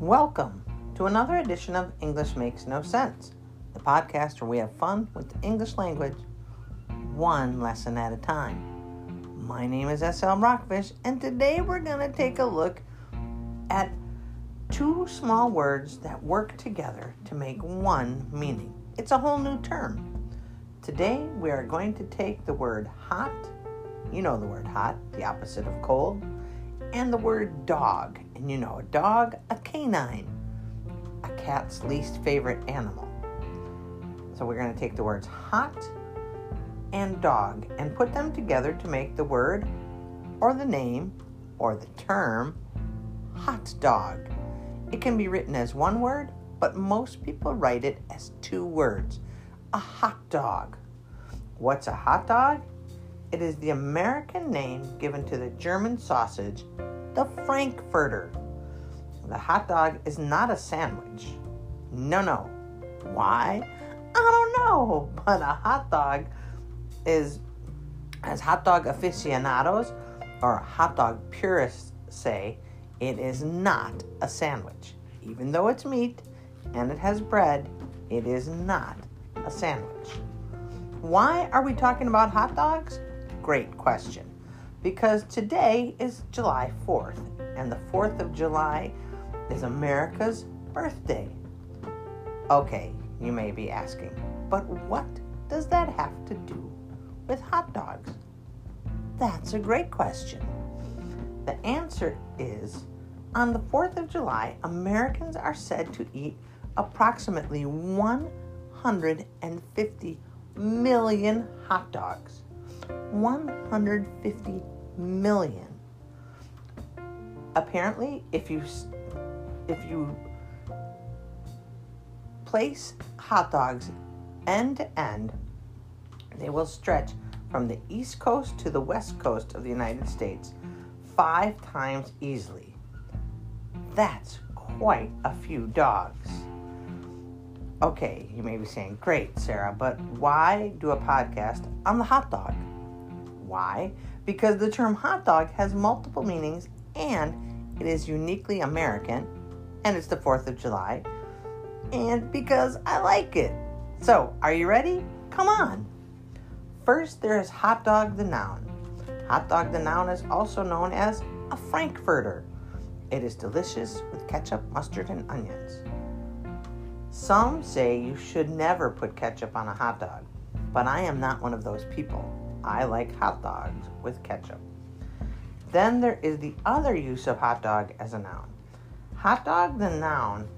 Welcome to another edition of English Makes No Sense, the podcast where we have fun with the English language one lesson at a time. My name is SL Rockfish, and today we're going to take a look at two small words that work together to make one meaning. It's a whole new term. Today we are going to take the word hot, you know the word hot, the opposite of cold, and the word dog, and you know a dog, a canine, a cat's least favorite animal. So we're going to take the words hot and dog and put them together to make the word or the name or the term hot dog. It can be written as one word, but most people write it as two words a hot dog. What's a hot dog? It is the American name given to the German sausage, the Frankfurter. The hot dog is not a sandwich. No, no. Why? I don't know. But a hot dog is, as hot dog aficionados or hot dog purists say, it is not a sandwich. Even though it's meat and it has bread, it is not a sandwich. Why are we talking about hot dogs? Great question. Because today is July 4th, and the 4th of July is America's birthday. Okay, you may be asking, but what does that have to do with hot dogs? That's a great question. The answer is on the 4th of July, Americans are said to eat approximately 150 million hot dogs. 150 million. Apparently, if you if you place hot dogs end to end, they will stretch from the east coast to the west coast of the United States five times easily. That's quite a few dogs. Okay, you may be saying, great, Sarah, but why do a podcast on the hot dog? Why? Because the term hot dog has multiple meanings and it is uniquely American, and it's the 4th of July, and because I like it. So, are you ready? Come on. First, there is hot dog the noun. Hot dog the noun is also known as a frankfurter. It is delicious with ketchup, mustard, and onions. Some say you should never put ketchup on a hot dog, but I am not one of those people. I like hot dogs with ketchup. Then there is the other use of hot dog as a noun. Hot dog, the noun,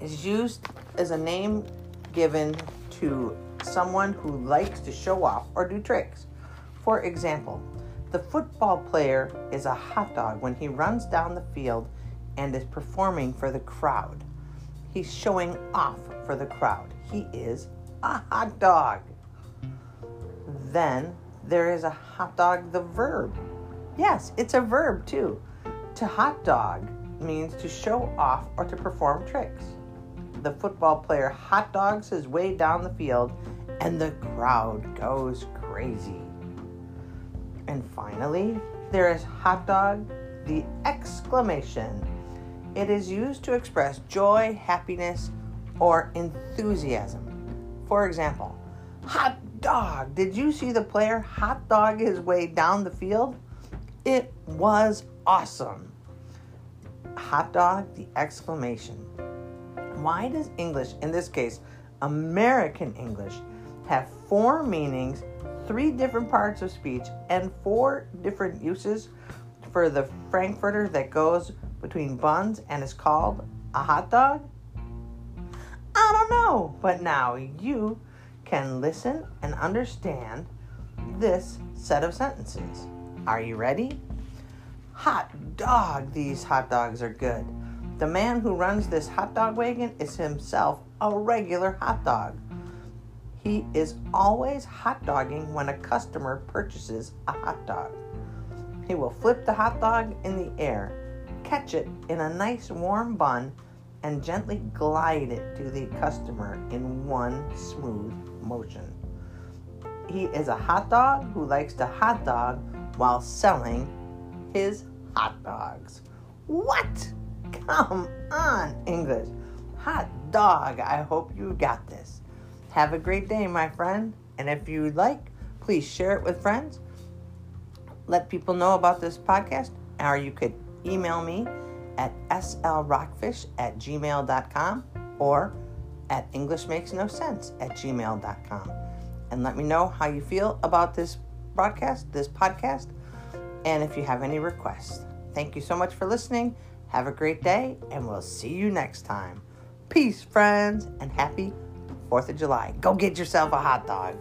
is used as a name given to someone who likes to show off or do tricks. For example, the football player is a hot dog when he runs down the field and is performing for the crowd. He's showing off for the crowd. He is a hot dog. Then there is a hot dog, the verb. Yes, it's a verb too. To hot dog means to show off or to perform tricks. The football player hot dogs his way down the field and the crowd goes crazy. And finally, there is hot dog, the exclamation. It is used to express joy, happiness, or enthusiasm. For example, hot dog, did you see the player hot dog his way down the field? It was awesome. Hot dog, the exclamation. Why does English, in this case, American English, have four meanings, three different parts of speech, and four different uses for the Frankfurter that goes between buns and is called a hot dog? I don't know, but now you can listen and understand this set of sentences. Are you ready? Hot dog, these hot dogs are good. The man who runs this hot dog wagon is himself a regular hot dog. He is always hot dogging when a customer purchases a hot dog. He will flip the hot dog in the air, catch it in a nice warm bun, and gently glide it to the customer in one smooth motion. He is a hot dog who likes to hot dog while selling his hot dogs. What? Come on, English. Hot dog. I hope you got this. Have a great day, my friend. And if you'd like, please share it with friends. Let people know about this podcast, or you could email me at slrockfish at gmail.com or at englishmakesnosense Makes No Sense at gmail.com. And let me know how you feel about this broadcast, this podcast, and if you have any requests. Thank you so much for listening. Have a great day, and we'll see you next time. Peace, friends, and happy 4th of July. Go get yourself a hot dog.